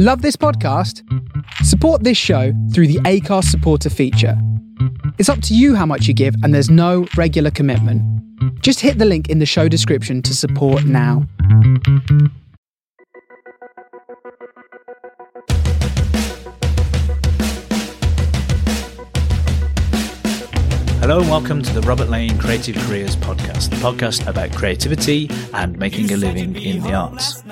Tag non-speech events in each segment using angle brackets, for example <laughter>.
Love this podcast? Support this show through the Acast supporter feature. It's up to you how much you give, and there's no regular commitment. Just hit the link in the show description to support now. Hello and welcome to the Robert Lane Creative Careers Podcast, the podcast about creativity and making a living in the arts.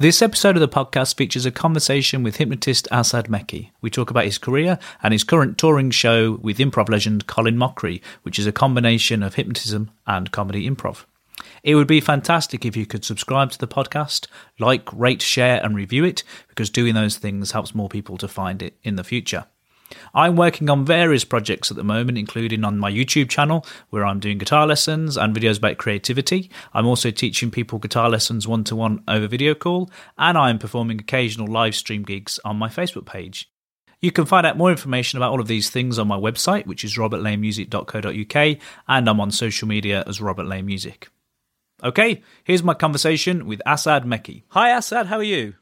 This episode of the podcast features a conversation with hypnotist Asad Mecci. We talk about his career and his current touring show with improv legend Colin Mochrie, which is a combination of hypnotism and comedy improv. It would be fantastic if you could subscribe to the podcast, like, rate, share, and review it, because doing those things helps more people to find it in the future. I'm working on various projects at the moment, including on my YouTube channel, where I'm doing guitar lessons and videos about creativity. I'm also teaching people guitar lessons one to one over video call, and I'm performing occasional live stream gigs on my Facebook page. You can find out more information about all of these things on my website, which is robertlanemusic.co.uk, and I'm on social media as Robert Lane Music. Okay, here's my conversation with Asad Mecci. Hi, Asad, how are you?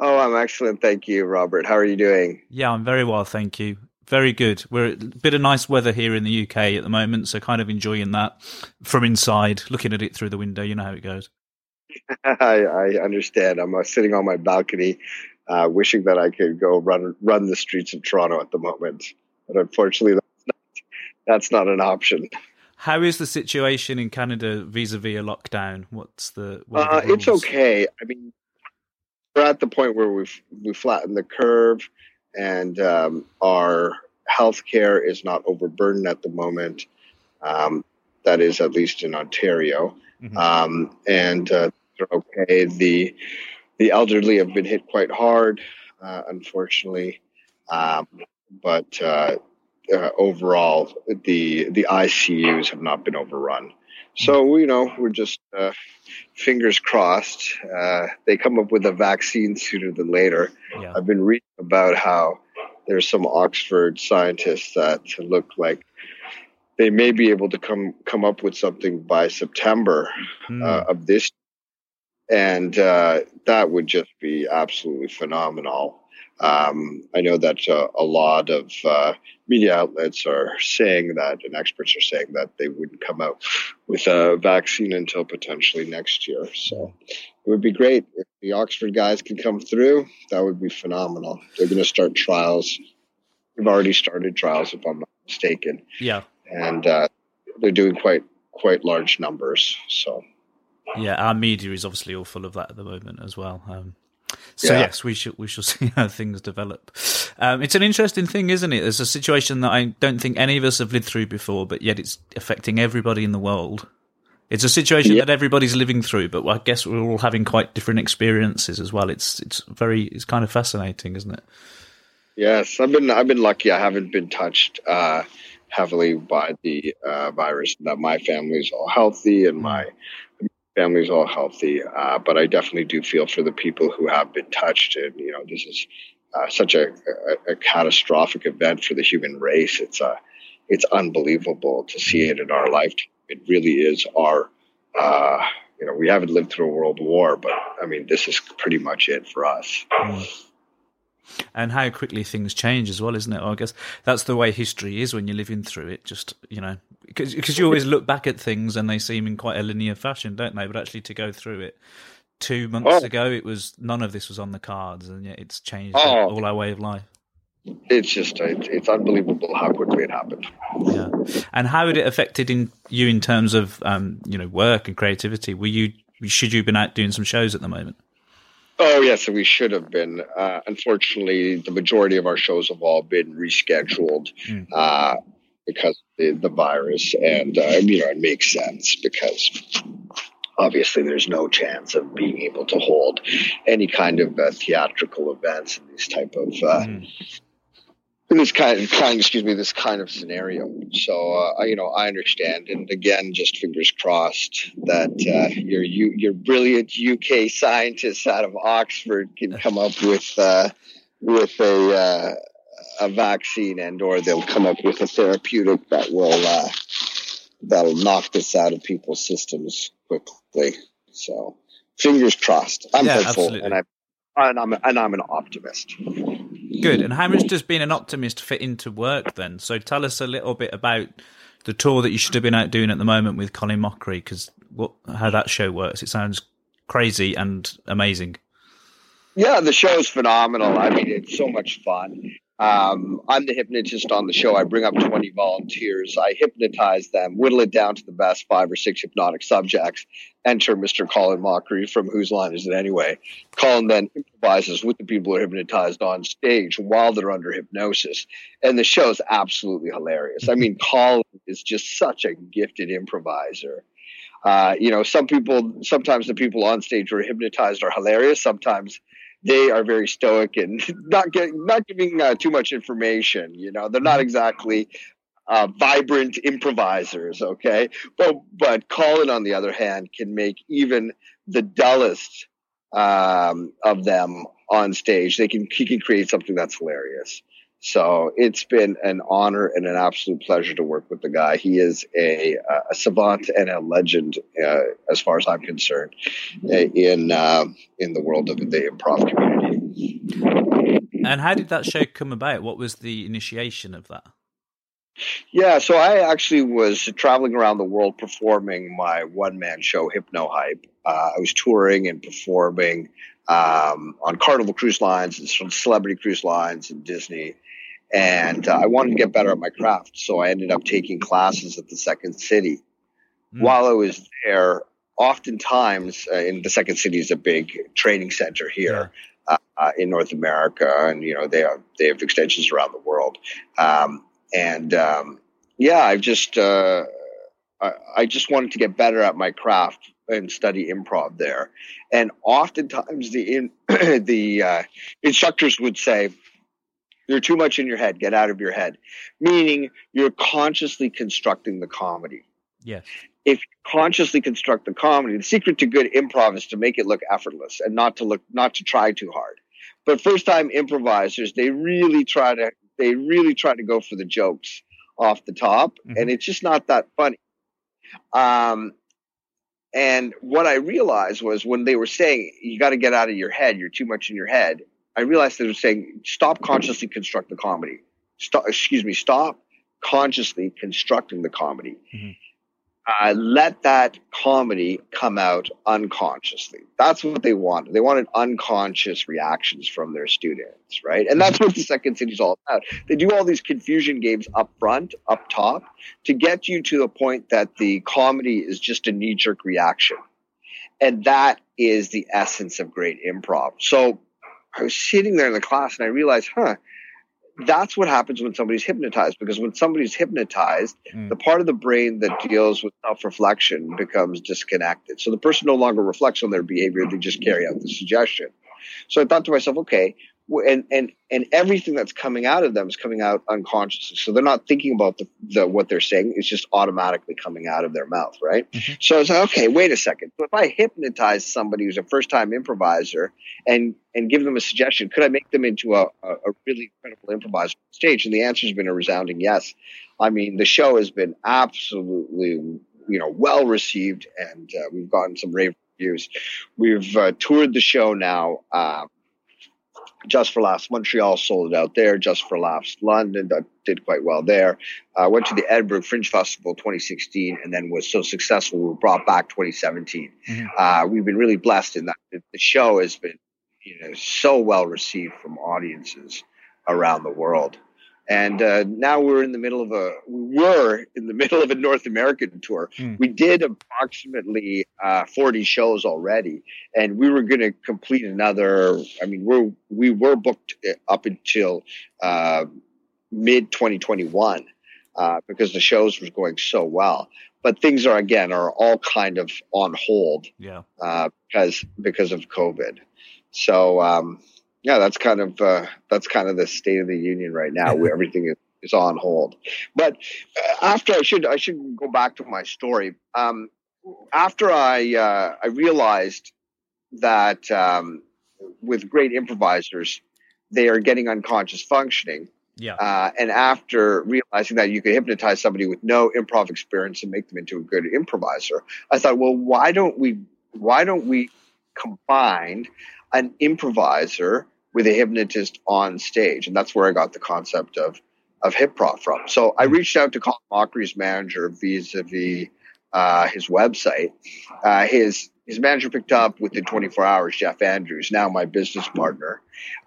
Oh, I'm excellent. Thank you, Robert. How are you doing? Yeah, I'm very well, thank you. Very good. We're a bit of nice weather here in the UK at the moment, so kind of enjoying that from inside, looking at it through the window. You know how it goes. <laughs> I, I understand. I'm uh, sitting on my balcony, uh, wishing that I could go run run the streets of Toronto at the moment, but unfortunately, that's not, that's not an option. How is the situation in Canada vis-a-vis a lockdown? What's the? What Uh, the it's okay. I mean, we're at the point where we've we flattened the curve, and um, our healthcare is not overburdened at the moment. Um, that is at least in Ontario, Mhm. um, and uh, okay. The the elderly have been hit quite hard, uh, unfortunately, um, but uh, uh, overall, the the ICUs have not been overrun. So you know, we're just uh, fingers crossed. Uh, they come up with a vaccine sooner than later. Yeah. I've been reading about how there's some Oxford scientists that look like they may be able to come come up with something by September Hmm. uh, of this, and uh, that would just be absolutely phenomenal. Um, I know that uh, a lot of uh, media outlets are saying that, and experts are saying that they wouldn't come out with a vaccine until potentially next year. So it would be great if the Oxford guys can come through. That would be phenomenal. They're going to start trials. They've already started trials, if I'm not mistaken, yeah. and uh, they're doing quite quite large numbers. So Yeah, our media is obviously all full of that at the moment as well. Um, so Yeah. yes, we shall we shall <laughs> see how things develop. Um, it's an interesting thing, isn't it? There's a situation that I don't think any of us have lived through before, but yet it's affecting everybody in the world. It's a situation Yeah. that everybody's living through, but I guess we're all having quite different experiences as well. It's it's very it's kind of fascinating, isn't it? Yes, I've been I've been lucky. I haven't been touched uh, heavily by the uh, virus. That my family's all healthy and my family's all healthy. Uh, but I definitely do feel for the people who have been touched. And you know, this is uh, such a, a, a catastrophic event for the human race. It's uh, it's unbelievable to see it in our lifetime. It really is our. Uh, you know, we haven't lived through a world war, but I mean, this is pretty much it for us. And how quickly things change as well, isn't it? I guess that's the way history is when you're living through it. Just you know, because you always look back at things and they seem in quite a linear fashion, don't they? But actually, to go through it two months Oh. ago, it was none of this was on the cards, and yet it's changed Oh. all our way of life. It's just it's, it's unbelievable how quickly it happened. Yeah, and how had it affected in you in terms of um, you know work and creativity? Were you should you have been out doing some shows at the moment? Oh yes, we should have been. Uh, unfortunately, the majority of our shows have all been rescheduled Mm. uh, because of the, the virus, and uh, you know it makes sense because obviously there's no chance of being able to hold any kind of uh, theatrical events in these type of uh, Mm. In this kind of, kind excuse me this kind of scenario. So uh, you know I understand, and again, just fingers crossed that uh, your you, your brilliant UK scientists out of Oxford can come up with uh, with a uh, a vaccine and or they'll come up with a therapeutic that will uh, that'll knock this out of people's systems quickly. So fingers crossed. I'm Yeah, hopeful, absolutely. and I and I'm and I'm an optimist. Good. And how much does being an optimist fit into work then? So tell us a little bit about the tour that you should have been out doing at the moment with Colin Mochrie, because what how that show works. It sounds crazy and amazing. Yeah, the show's phenomenal. I mean, it's so much fun. Um, I'm the hypnotist on the show. I bring up 20 volunteers. I hypnotize them, whittle it down to the best five or six hypnotic subjects. Enter Mr. Colin Mochrie from Whose Line Is It Anyway? Colin then improvises with the people who are hypnotized on stage while they're under hypnosis. And the show is absolutely hilarious. I mean, Colin is just such a gifted improviser. Uh, you know, some people, sometimes the people on stage who are hypnotized are hilarious. Sometimes they are very stoic and <laughs> not getting, not giving uh, too much information. You know, they're not exactly uh, vibrant improvisers. Okay, but but Colin, on the other hand, can make even the dullest um, of them on stage. They can he can create something that's hilarious. So it's been an honor and an absolute pleasure to work with the guy. He is a, a savant and a legend, uh, as far as I'm concerned, uh, in uh, in the world of the improv community. And how did that show come about? What was the initiation of that? Yeah, so I actually was traveling around the world performing my one man show, Hypno Hype. Uh, I was touring and performing um, on Carnival Cruise Lines and some celebrity cruise lines and Disney. And uh, I wanted to get better at my craft. So I ended up taking classes at the Second City. Mm. While I was there, oftentimes, uh, in the Second City is a big training center here. Uh, uh, in North America, and you know they have they have extensions around the world. Um, and um, yeah, I just uh, I, I just wanted to get better at my craft and study improv there. And oftentimes the in, <clears throat> the uh, instructors would say, "You're too much in your head. Get out of your head," meaning you're consciously constructing the comedy. Yes. If you consciously construct the comedy, the secret to good improv is to make it look effortless and not to look not to try too hard. But first time improvisers, they really try to they really try to go for the jokes off the top, Mhm. and it's just not that funny. Um, and what I realized was when they were saying you got to get out of your head, you're too much in your head. I realized they were saying stop consciously construct the comedy. Stop, excuse me, stop consciously constructing the comedy. Mhm. Uh, let that comedy come out unconsciously. That's what they wanted. They wanted unconscious reactions from their students, right? And that's what the second city is all about. They do all these confusion games up front, up top, to get you to the point that the comedy is just a knee jerk reaction. And that is the essence of great improv. So I was sitting there in the class and I realized, huh, that's what happens when somebody's hypnotized. Because when somebody's hypnotized, Mm. the part of the brain that deals with self reflection becomes disconnected. So the person no longer reflects on their behavior, they just carry out the suggestion. So I thought to myself, okay, and and and everything that's coming out of them is coming out unconsciously. So they're not thinking about the, the what they're saying; it's just automatically coming out of their mouth, right? Mhm. So I was like, okay, wait a second. So if I hypnotize somebody who's a first time improviser and and give them a suggestion, could I make them into a, a, a really incredible improviser on stage? And the answer has been a resounding yes. I mean, the show has been absolutely you know well received, and uh, we've gotten some rave reviews. We've uh, toured the show now. Uh, just for Laughs Montreal sold it out there. Just for Laughs London that did quite well there. Uh, went to the Edinburgh Fringe Festival 2016 and then was so successful we were brought back 2017. Mhm. Uh, we've been really blessed in that the the show has been you know so well received from audiences around the world. And uh, now we're in the middle of a we were in the <laughs> middle of a North American tour. Hmm. We did approximately uh, 40 shows already, and we were going to complete another. I mean, we're we were booked uh, up until uh, mid 2021 uh, because the shows were going so well. But things are again are all kind of on hold Yeah. uh, because because of COVID. So um, yeah, that's kind of uh, that's kind of the state of the union right now. where <laughs> everything is, is on hold. But uh, after I should I should go back to my story. Um, after I uh, I realized that um, with great improvisers, they are getting unconscious functioning. Yeah. Uh, and after realizing that you could hypnotize somebody with no improv experience and make them into a good improviser, I thought, well, why don't we, why don't we combined an improviser with a hypnotist on stage. And that's where I got the concept of, of Hyprov from. So I reached out to Colin Mochrie manager vis-a-vis uh, his website. Uh, his his manager picked up within 24 hours, Jeff Andrews, now my business partner,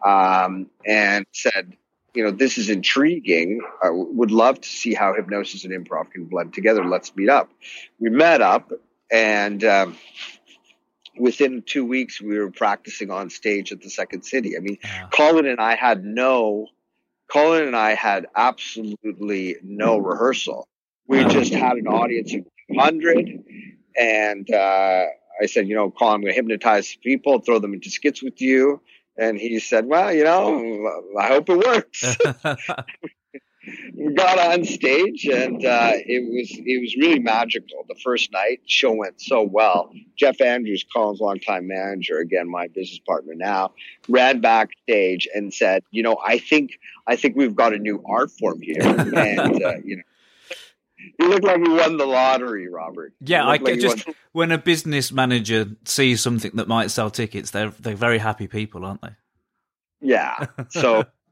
um, and said, you know, this is intriguing. I would love to see how hypnosis and improv can blend together. Let's meet up. We met up and, um, within two weeks we were practicing on stage at the second city. I mean yeah. colin and i had no colin and i had absolutely no rehearsal. We just had an audience of 200 and uh, i said you know colin i'm going to hypnotize people throw them into skits with you. And he said well you know i hope it works <laughs> <laughs> got on stage and uh, it was it was really magical. The first night show went so well. Jeff Andrews, Colin's longtime manager, again my business partner now, ran backstage and said, "You know, I think I think we've got a new art form here." <laughs> and uh, you know. You look like you won the lottery, Robert. Yeah, I like just when a business manager sees something that might sell tickets, they're they're very happy people, aren't they? Yeah. So <laughs>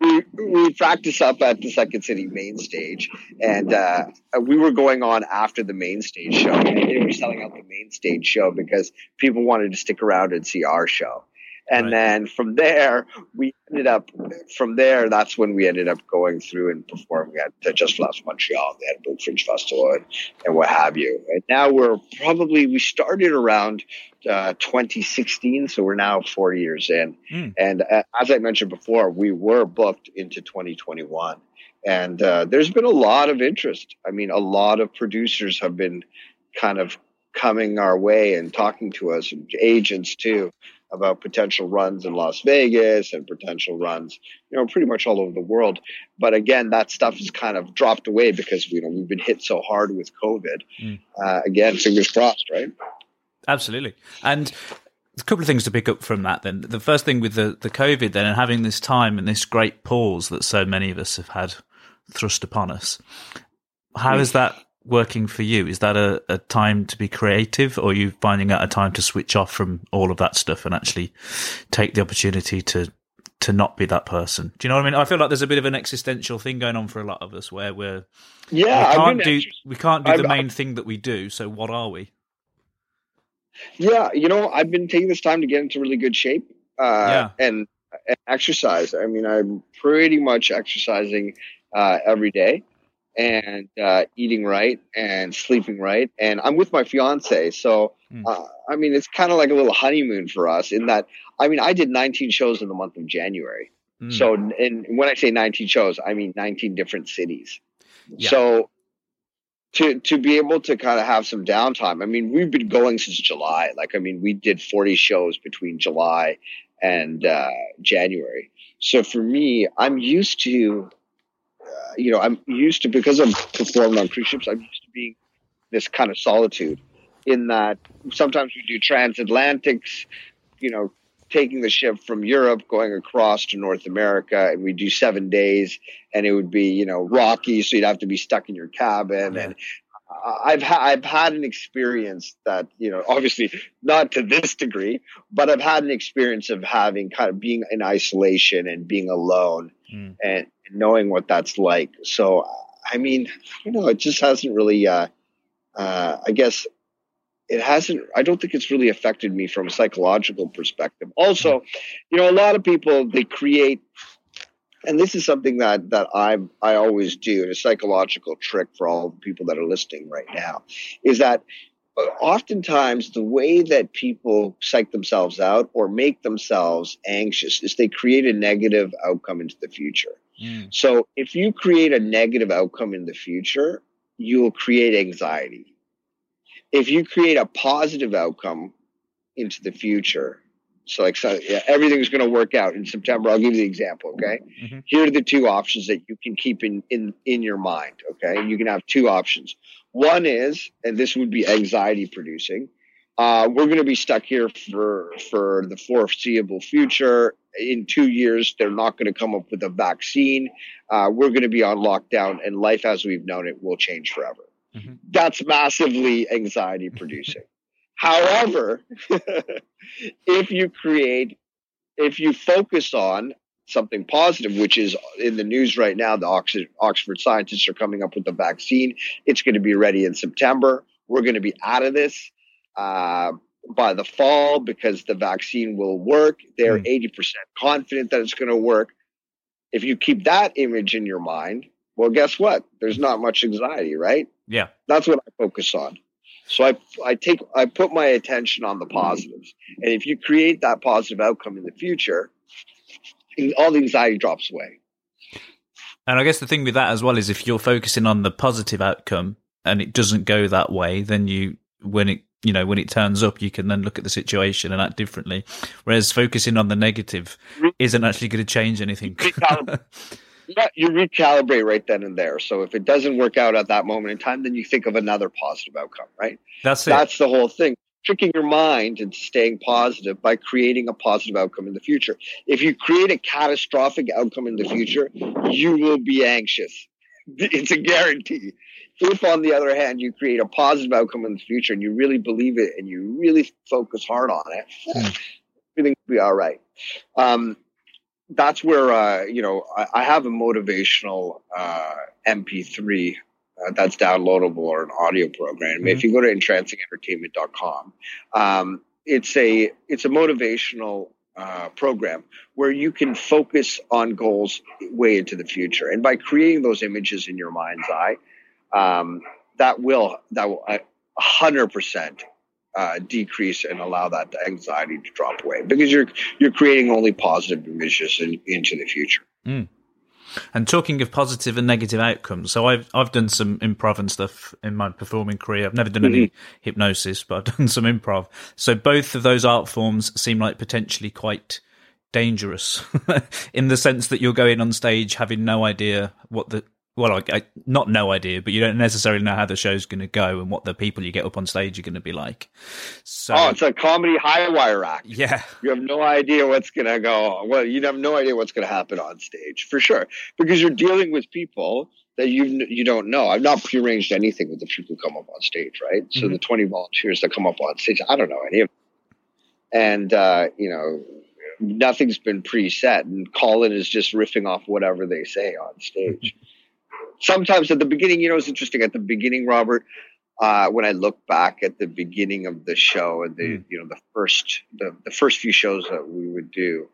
we, we practiced up at the Second City main stage, and uh, we were going on after the main stage show. And they were selling out the main stage show because people wanted to stick around and see our show. And right. then from there, we ended up, from there, that's when we ended up going through and performing at Just Laughs Montreal, the Edinburgh Fringe Festival, and, and what have you. And now we're probably, we started around uh, 2016, so we're now four years in. Mm. And uh, as I mentioned before, we were booked into 2021. And uh, there's been a lot of interest. I mean, a lot of producers have been kind of coming our way and talking to us, and agents too about potential runs in Las Vegas and potential runs, you know, pretty much all over the world. But again, that stuff has kind of dropped away because you know we've been hit so hard with COVID. Mm. Uh, again, fingers crossed, right? Absolutely, and. A couple of things to pick up from that. Then the first thing with the the COVID, then and having this time and this great pause that so many of us have had thrust upon us. How mm. is that working for you? Is that a, a time to be creative, or are you finding out a time to switch off from all of that stuff and actually take the opportunity to to not be that person? Do you know what I mean? I feel like there's a bit of an existential thing going on for a lot of us where we're yeah we can't do we can't do the main I've, thing that we do. So what are we? Yeah, you know, I've been taking this time to get into really good shape. Uh, yeah. and, and exercise. I mean, I'm pretty much exercising uh, every day and uh, eating right and sleeping right. And I'm with my fiance, so mm. uh, I mean it's kind of like a little honeymoon for us. In that, I mean, I did 19 shows in the month of January. Mm. So, and when I say 19 shows, I mean 19 different cities. Yeah. So, to to be able to kind of have some downtime. I mean, we've been going since July. Like, I mean, we did 40 shows between July and uh, January. So for me, I'm used to you know, I'm used to because I'm performing on cruise ships. I'm used to being this kind of solitude. In that, sometimes we do transatlantics. You know, taking the ship from Europe, going across to North America, and we do seven days, and it would be you know rocky, so you'd have to be stuck in your cabin. Yeah. And I've ha- I've had an experience that you know, obviously not to this degree, but I've had an experience of having kind of being in isolation and being alone, mm. and knowing what that's like. So, I mean, don't know. It just hasn't really, uh, uh, I guess it hasn't, I don't think it's really affected me from a psychological perspective. Also, you know, a lot of people, they create, and this is something that, that I, I always do, and a psychological trick for all the people that are listening right now, is that oftentimes the way that people psych themselves out or make themselves anxious is they create a negative outcome into the future. Mm. So if you create a negative outcome in the future, you will create anxiety. If you create a positive outcome into the future, so like so, yeah, everything's going to work out in September. I'll give you the example. Okay, mm-hmm. here are the two options that you can keep in in in your mind. Okay, you can have two options. One is, and this would be anxiety producing. Uh, we're going to be stuck here for for the foreseeable future. In two years, they're not going to come up with a vaccine. Uh, we're going to be on lockdown, and life as we've known it will change forever. Mm-hmm. That's massively anxiety <laughs> producing. However, <laughs> if you create, if you focus on something positive, which is in the news right now, the Oxford, Oxford scientists are coming up with a vaccine. It's going to be ready in September. We're going to be out of this uh, by the fall because the vaccine will work. They're mm. 80% confident that it's going to work. If you keep that image in your mind, well, guess what? There's not much anxiety, right? Yeah. That's what I focus on. So I, I take, I put my attention on the positives. And if you create that positive outcome in the future, all the anxiety drops away. And I guess the thing with that as well is if you're focusing on the positive outcome and it doesn't go that way, then you, when it, you know, when it turns up, you can then look at the situation and act differently. Whereas focusing on the negative mm-hmm. isn't actually going to change anything. <laughs> yeah, you recalibrate right then and there. So if it doesn't work out at that moment in time, then you think of another positive outcome, right? That's it. That's the whole thing. Tricking your mind into staying positive by creating a positive outcome in the future. If you create a catastrophic outcome in the future, you will be anxious. <laughs> It's a guarantee. If, on the other hand, you create a positive outcome in the future and you really believe it and you really focus hard on it, mm. everything will be all right. Um, that's where uh, you know I, I, have a motivational uh, MP3 uh, that's downloadable or an audio program. Mm-hmm. If you go to entrancingentertainment.com, um, it's a it's a motivational uh, program where you can focus on goals way into the future, and by creating those images in your mind's eye, um, that will that will uh, hundred percent uh, decrease and allow that anxiety to drop away because you're you're creating only positive images in, into the future. Mm. And talking of positive and negative outcomes, so I've I've done some improv and stuff in my performing career. I've never done mm-hmm. any hypnosis, but I've <laughs> done some improv. So both of those art forms seem like potentially quite dangerous <laughs> in the sense that you're going on stage having no idea what the well, I, I, not no idea, but you don't necessarily know how the show's going to go and what the people you get up on stage are going to be like. So, oh, it's a comedy high wire act. Yeah, you have no idea what's going to go. Well, you have no idea what's going to happen on stage for sure because you're dealing with people that you you don't know. I've not prearranged anything with the people who come up on stage, right? So mm-hmm. the 20 volunteers that come up on stage, I don't know any of them. And uh, you know, nothing's been preset, and Colin is just riffing off whatever they say on stage. Sometimes at the beginning, you know, it's interesting. At the beginning, Robert, uh, when I look back at the beginning of the show and the mm. you know the first the, the first few shows that we would do,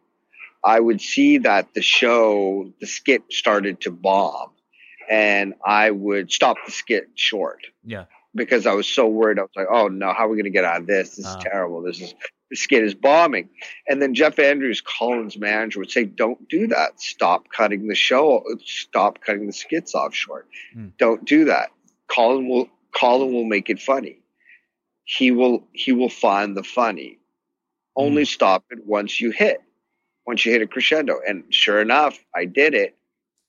I would see that the show the skit started to bomb, and I would stop the skit short. Yeah. Because I was so worried, I was like, "Oh no, how are we going to get out of this? This is uh. terrible. This is the skit is bombing. And then Jeff Andrews, Colin's manager, would say, Don't do that. Stop cutting the show. Stop cutting the skits off short. Mm. Don't do that. Colin will Colin will make it funny. He will he will find the funny. Only mm. stop it once you hit. Once you hit a crescendo. And sure enough, I did it.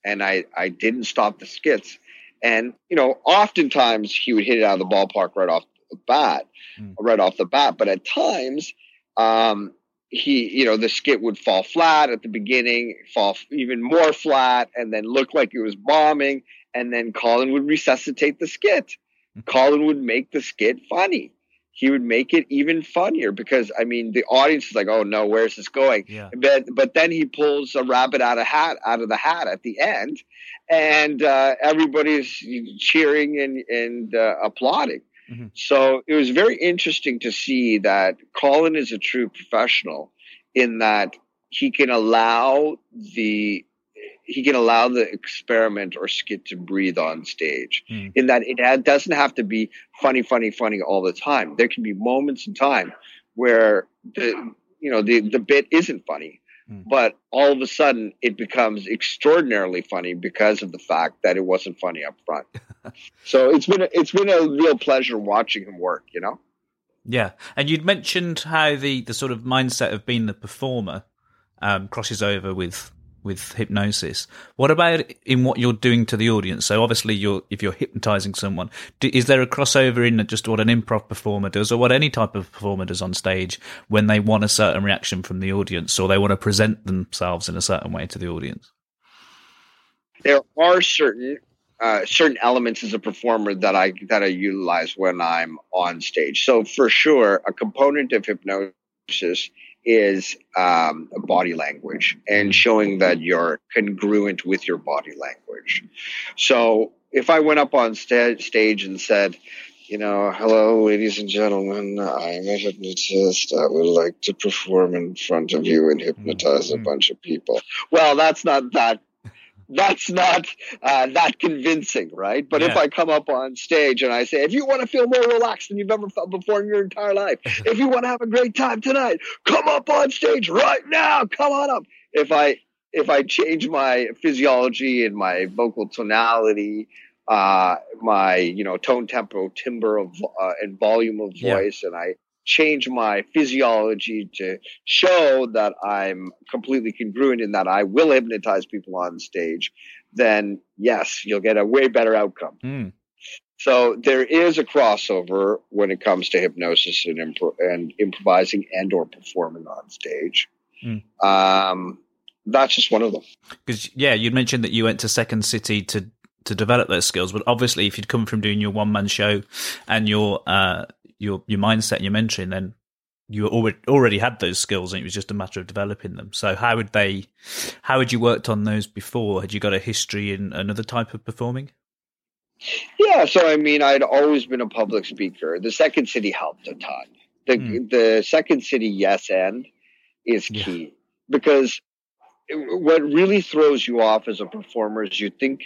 And I, I didn't stop the skits. And, you know, oftentimes he would hit it out of the ballpark right off the bat, mm. right off the bat. But at times um, he, you know, the skit would fall flat at the beginning, fall even more flat, and then look like it was bombing. And then Colin would resuscitate the skit. Colin would make the skit funny. He would make it even funnier because I mean the audience is like, "Oh no, where's this going?" Yeah. But but then he pulls a rabbit out of hat out of the hat at the end, and uh, everybody's cheering and and uh, applauding. Mm-hmm. So it was very interesting to see that Colin is a true professional in that he can allow the he can allow the experiment or skit to breathe on stage mm. in that it doesn't have to be funny funny funny all the time there can be moments in time where the you know the the bit isn't funny Hmm. But all of a sudden, it becomes extraordinarily funny because of the fact that it wasn't funny up front. <laughs> so it's been a, it's been a real pleasure watching him work. You know. Yeah, and you'd mentioned how the the sort of mindset of being the performer um, crosses over with with hypnosis. What about in what you're doing to the audience? So obviously, you're if you're hypnotizing someone, do, is there a crossover in just what an improv performer does, or what any type of performer does on stage when they want a certain reaction from the audience, or they want to present themselves in a certain way to the audience? There are certain uh, certain elements as a performer that I that I utilize when I'm on stage. So for sure, a component of hypnosis is um, body language and showing that you're congruent with your body language. So if I went up on st- stage and said, you know, hello, ladies and gentlemen, I'm a hypnotist. I would like to perform in front of you and hypnotize mm-hmm. a bunch of people. Well, that's not that that's not uh, that convincing, right? But yeah. if I come up on stage and I say, if you want to feel more relaxed than you've ever felt before in your entire life, <laughs> if you want to have a great time tonight, come up on stage right now. Come on up. If I if I change my physiology and my vocal tonality, uh, my you know tone, tempo, timbre of uh, and volume of voice, yeah. and I change my physiology to show that I'm completely congruent in that I will hypnotize people on stage, then yes, you'll get a way better outcome. Mm. So there is a crossover when it comes to hypnosis and, impro- and improvising and or performing on stage. Mm. Um, that's just one of them. Because yeah, you mentioned that you went to Second City to to develop those skills, but obviously, if you'd come from doing your one man show and your uh, your your mindset and your mentoring, then you already already had those skills, and it was just a matter of developing them. So, how would they? How had you worked on those before? Had you got a history in another type of performing? Yeah, so I mean, I'd always been a public speaker. The Second City helped a ton. The mm. the Second City yes end is key yeah. because what really throws you off as a performer is you think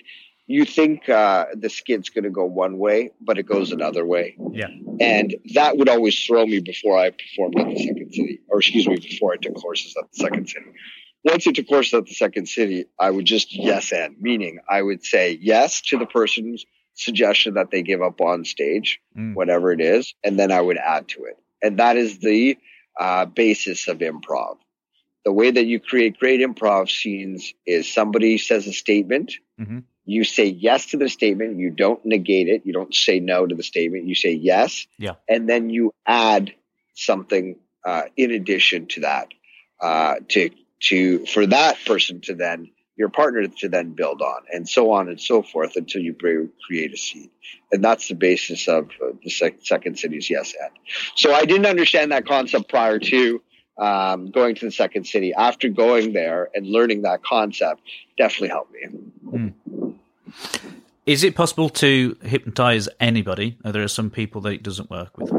you think uh, the skit's going to go one way, but it goes another way. Yeah. And that would always throw me before I performed at the Second City, or excuse me, before I took courses at the Second City. Once I took courses at the Second City, I would just yes and, meaning I would say yes to the person's suggestion that they give up on stage, mm. whatever it is, and then I would add to it. And that is the uh, basis of improv. The way that you create great improv scenes is somebody says a statement. Mm-hmm you say yes to the statement. You don't negate it. You don't say no to the statement. You say yes. Yeah. And then you add something uh, in addition to that uh, to to for that person to then your partner to then build on and so on and so forth until you create a seed. And that's the basis of uh, the sec- second city's yes and. So I didn't understand that concept prior to um, going to the second city. After going there and learning that concept, definitely helped me. Mm. Is it possible to hypnotize anybody? There are some people that it doesn't work with.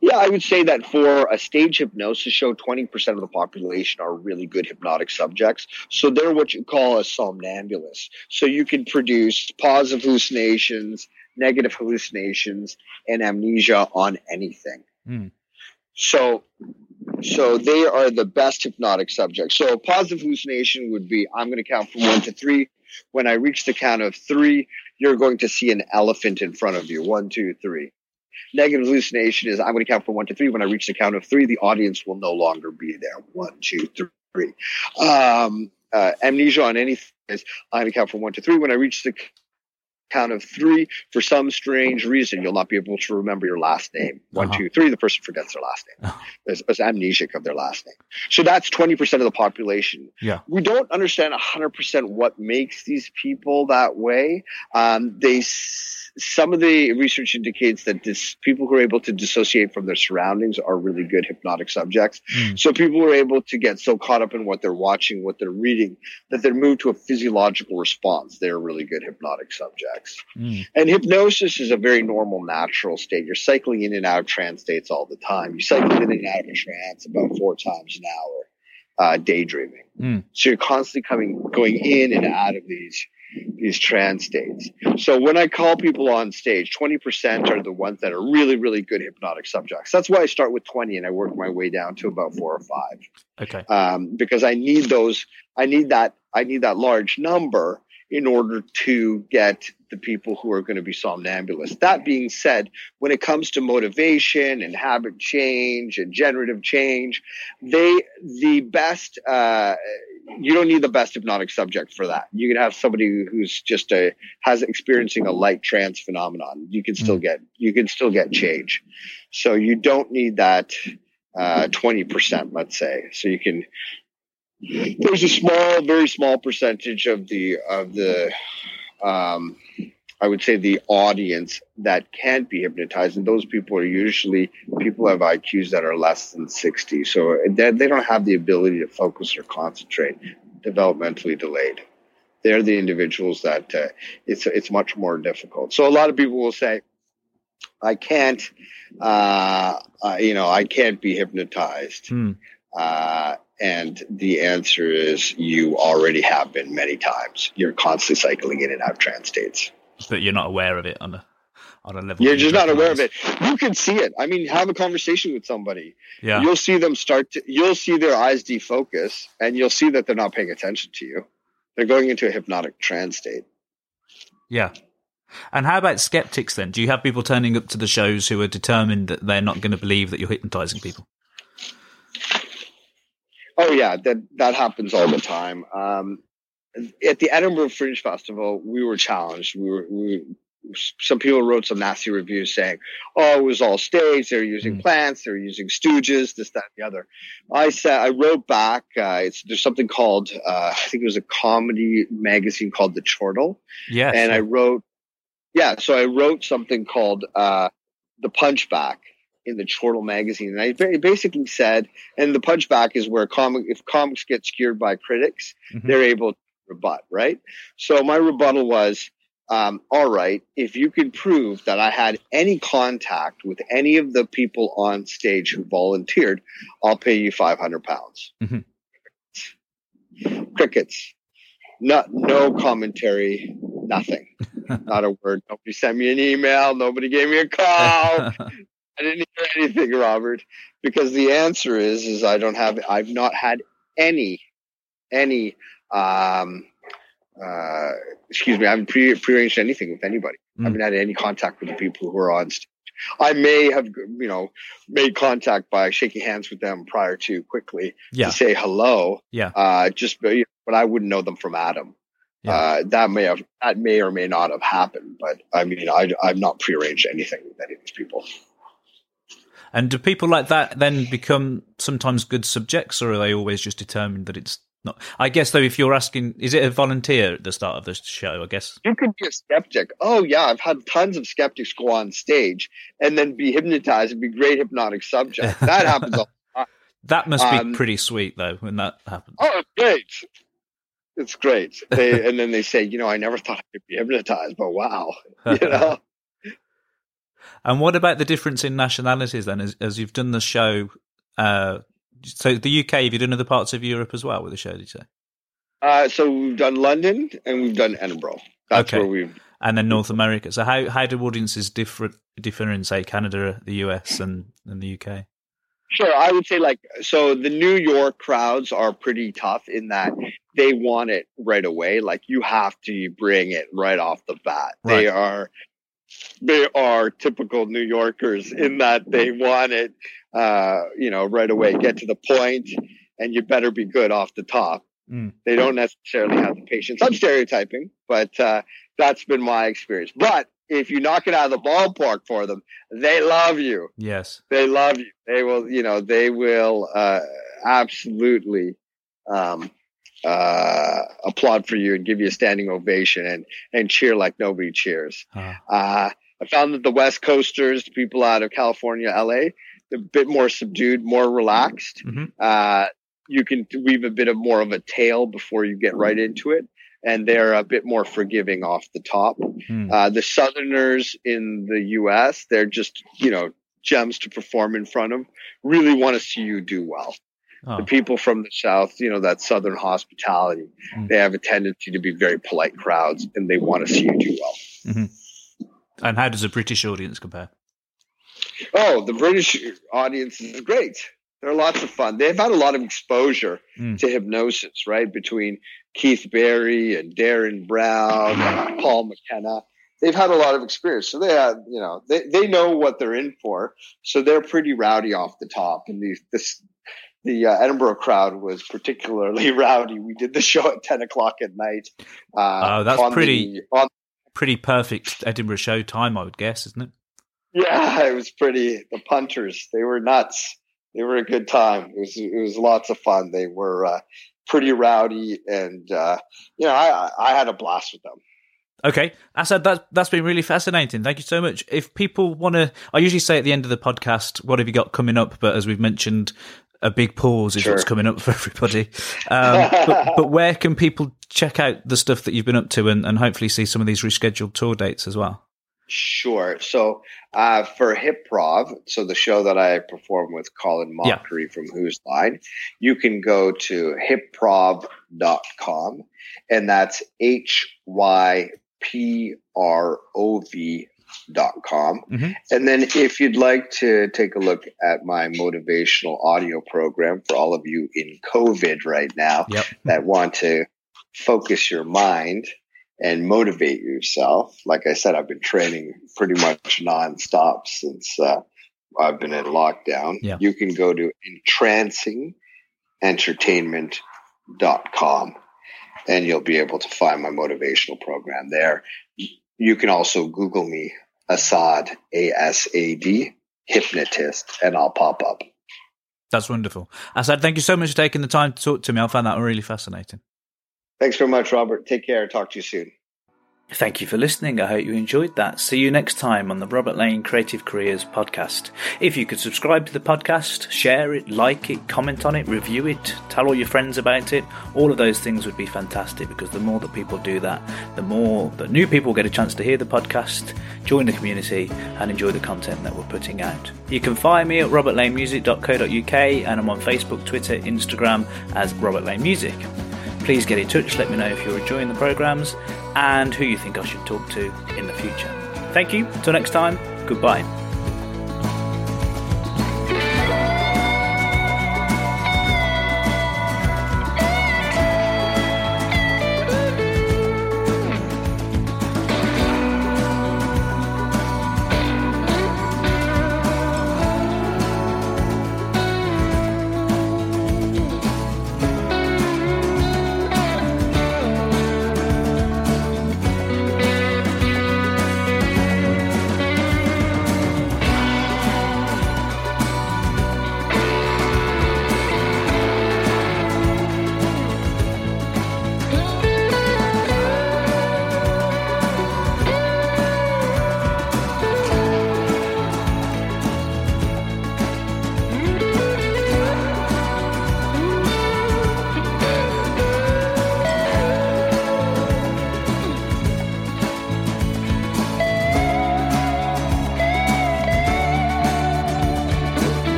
Yeah, I would say that for a stage hypnosis show, 20% of the population are really good hypnotic subjects. So they're what you call a somnambulist. So you can produce positive hallucinations, negative hallucinations, and amnesia on anything. Mm. So so they are the best hypnotic subjects. So a positive hallucination would be I'm going to count from one to three. When I reach the count of three, you're going to see an elephant in front of you. One, two, three. Negative hallucination is I'm going to count from one to three. When I reach the count of three, the audience will no longer be there. One, two, three. Um, uh, amnesia on anything is I'm going to count from one to three. When I reach the count of three, for some strange reason, you'll not be able to remember your last name. One, uh-huh. two, three, the person forgets their last name. Uh-huh. There's, there's amnesic of their last name. So that's 20% of the population. Yeah. We don't understand 100% what makes these people that way. Um, they, some of the research indicates that this, people who are able to dissociate from their surroundings are really good hypnotic subjects. Mm. So people are able to get so caught up in what they're watching, what they're reading, that they're moved to a physiological response. They're really good hypnotic subjects. Mm. And hypnosis is a very normal, natural state. You're cycling in and out of trance states all the time. You cycle in and out of trance about four times an hour. Uh, daydreaming. Mm. So you're constantly coming, going in and out of these these trance states. So when I call people on stage, 20% are the ones that are really, really good hypnotic subjects. That's why I start with 20 and I work my way down to about four or five. Okay. Um, because I need those, I need that, I need that large number in order to get the people who are going to be somnambulists. That being said, when it comes to motivation and habit change and generative change, they the best. Uh, you don't need the best hypnotic subject for that. You can have somebody who's just a has experiencing a light trance phenomenon. You can still mm. get you can still get change. So you don't need that uh, twenty uh, percent, let's say. So you can there's a small, very small percentage of the of the um, I would say the audience that can't be hypnotized, and those people are usually people have IQs that are less than 60. So they, they don't have the ability to focus or concentrate, developmentally delayed. They're the individuals that uh, it's it's much more difficult. So a lot of people will say, "I can't, uh, uh, you know, I can't be hypnotized." Hmm. Uh, and the answer is you already have been many times. You're constantly cycling in and out trance states. But you're not aware of it on a on a level. You're just not aware of it. You can see it. I mean, have a conversation with somebody. Yeah. You'll see them start to. You'll see their eyes defocus, and you'll see that they're not paying attention to you. They're going into a hypnotic trance state. Yeah. And how about skeptics then? Do you have people turning up to the shows who are determined that they're not going to believe that you're hypnotizing people? Oh yeah, that that happens all the time. Um, at the Edinburgh Fringe Festival, we were challenged. We were we, some people wrote some nasty reviews saying, "Oh, it was all staged. They're using Mm. plants. They're using stooges. This, that, and the other." I said, I wrote back. Uh, it's there's something called uh, I think it was a comedy magazine called The Chortle, Yes. and I wrote, yeah. So I wrote something called uh, The Punchback in the Chortle magazine, and I ba- basically said, and the punchback is where comic if comics get skewered by critics, Mhm. they're able to rebut, right? So my rebuttal was, um, all right, if you can prove that I had any contact with any of the people on stage who volunteered, I'll pay you five hundred pounds. Mhm. Crickets. Not no commentary, nothing. <laughs> Not a word. Nobody sent me an email. Nobody gave me a call. <laughs> I didn't hear anything, Robert, because the answer is is I don't have I've not had any any um uh excuse me, I haven't pre prearranged anything with anybody. I Mm. haven't had any contact with the people who are on stage. I may have you know made contact by shaking hands with them prior to quickly yeah. to say hello. Yeah. Uh just but I wouldn't know them from Adam. Yeah. Uh, that may have that may or may not have happened, but I mean I I've not prearranged anything with any of these people. And do people like that then become sometimes good subjects, or are they always just determined that it's not? I guess though, if you're asking, is it a volunteer at the start of the show? I guess. you could be a skeptic. Oh yeah, I've had tons of skeptics go on stage and then be hypnotized and be great hypnotic subject. <laughs> That happens. That must be Um, pretty sweet though when that happens. oh, great. It's great. They, and then they say, you know, I never thought I could be hypnotized, but wow, <laughs> you know. And what about the difference in nationalities then? As, as you've done the show, uh, so the UK, have you done other parts of Europe as well with the show? Did you say? Uh, so we've done London and we've done Edinburgh. That's Okay. where we've. And then North America. So how how do audiences differ differ in say Canada, the US, and, and the UK? Sure, I would say like so. The New York crowds are pretty tough in that they want it right away. Like you have to bring it right off the bat. They are they are typical New Yorkers in that they want it, uh, you know, right away. Get to the point, and you better be good off the top. Mm. They don't necessarily have the patience. I'm stereotyping, but uh, that's been my experience. But if you knock it out of the ballpark for them, they love you Yes. they love you. They will, you know, they will uh, absolutely um, uh, applaud for you and give you a standing ovation and and cheer like nobody cheers. Ah. Uh, I found that the West Coasters, people out of California, LA, a bit more subdued, more relaxed. Mhm. Uh, you can weave a bit of more of a tail before you get right into it. And they're a bit more forgiving off the top. Uh, the Southerners in the U.S., they're just, you know, gems to perform in front of, really want to see you do well. Oh. The people from the South, you know, that Southern hospitality, Mm. they have a tendency to be very polite crowds and they want to see you do well. And how does a British audience compare? Oh, the British audience is great. They're lots of fun. They've had a lot of exposure Mm. to hypnosis, right? Between Keith Barry and Derren Brown, and Paul McKenna. They've had a lot of experience. So they have, you know, they, they know what they're in for. So they're pretty rowdy off the top. And the, this, the uh, Edinburgh crowd was particularly <laughs> rowdy. We did the show at 10 o'clock at night. Uh, Oh, that's pretty- the- on Pretty perfect Edinburgh show time, I would guess, isn't it? Yeah, <laughs> it was pretty. The punters, they were nuts. They were a good time. It was it was lots of fun. They were uh, pretty rowdy, and uh, you know, I I had a blast with them. Okay, Asad, that that's been really fascinating. Thank you so much. If people want to, I usually say at the end of the podcast, "What have you got coming up?" But as we've mentioned, a big pause is sure. what's coming up for <laughs> everybody. Um, but, but, where can people check out the stuff that you've been up to, and, and hopefully see some of these rescheduled tour dates as well? Sure. So uh, for Hyprov, so the show that I perform with Colin Mochrie yeah. from Whose Line, you can go to hyprov.com and that's H Y P R O V dot com. Mm-hmm. And then if you'd like to take a look at my motivational audio program for all of you in COVID right now yep. that want to focus your mind and motivate yourself. Like I said, I've been training pretty much nonstop since uh, I've been in lockdown. Yeah. You can go to entrancingentertainment.com and you'll be able to find my motivational program there. You can also Google me, Asad, A S A D, hypnotist, and I'll pop up. That's wonderful. Asad, thank you so much for taking the time to talk to me. I found that really fascinating. Thanks very much, Robert. Take care. Talk to you soon. Thank you for listening. I hope you enjoyed that. See you next time on the Robert Lane Creative Careers podcast. If you could subscribe to the podcast, share it, like it, comment on it, review it, tell all your friends about it, all of those things would be fantastic because the more that people do that, the more that new people get a chance to hear the podcast, join the community, and enjoy the content that we're putting out. You can find me at robertlanemusic.co.uk and I'm on Facebook, Twitter, Instagram as Robert Lane Music. Please get in touch, let me know if you're enjoying the programs and who you think I should talk to in the future. Thank you, till next time, goodbye.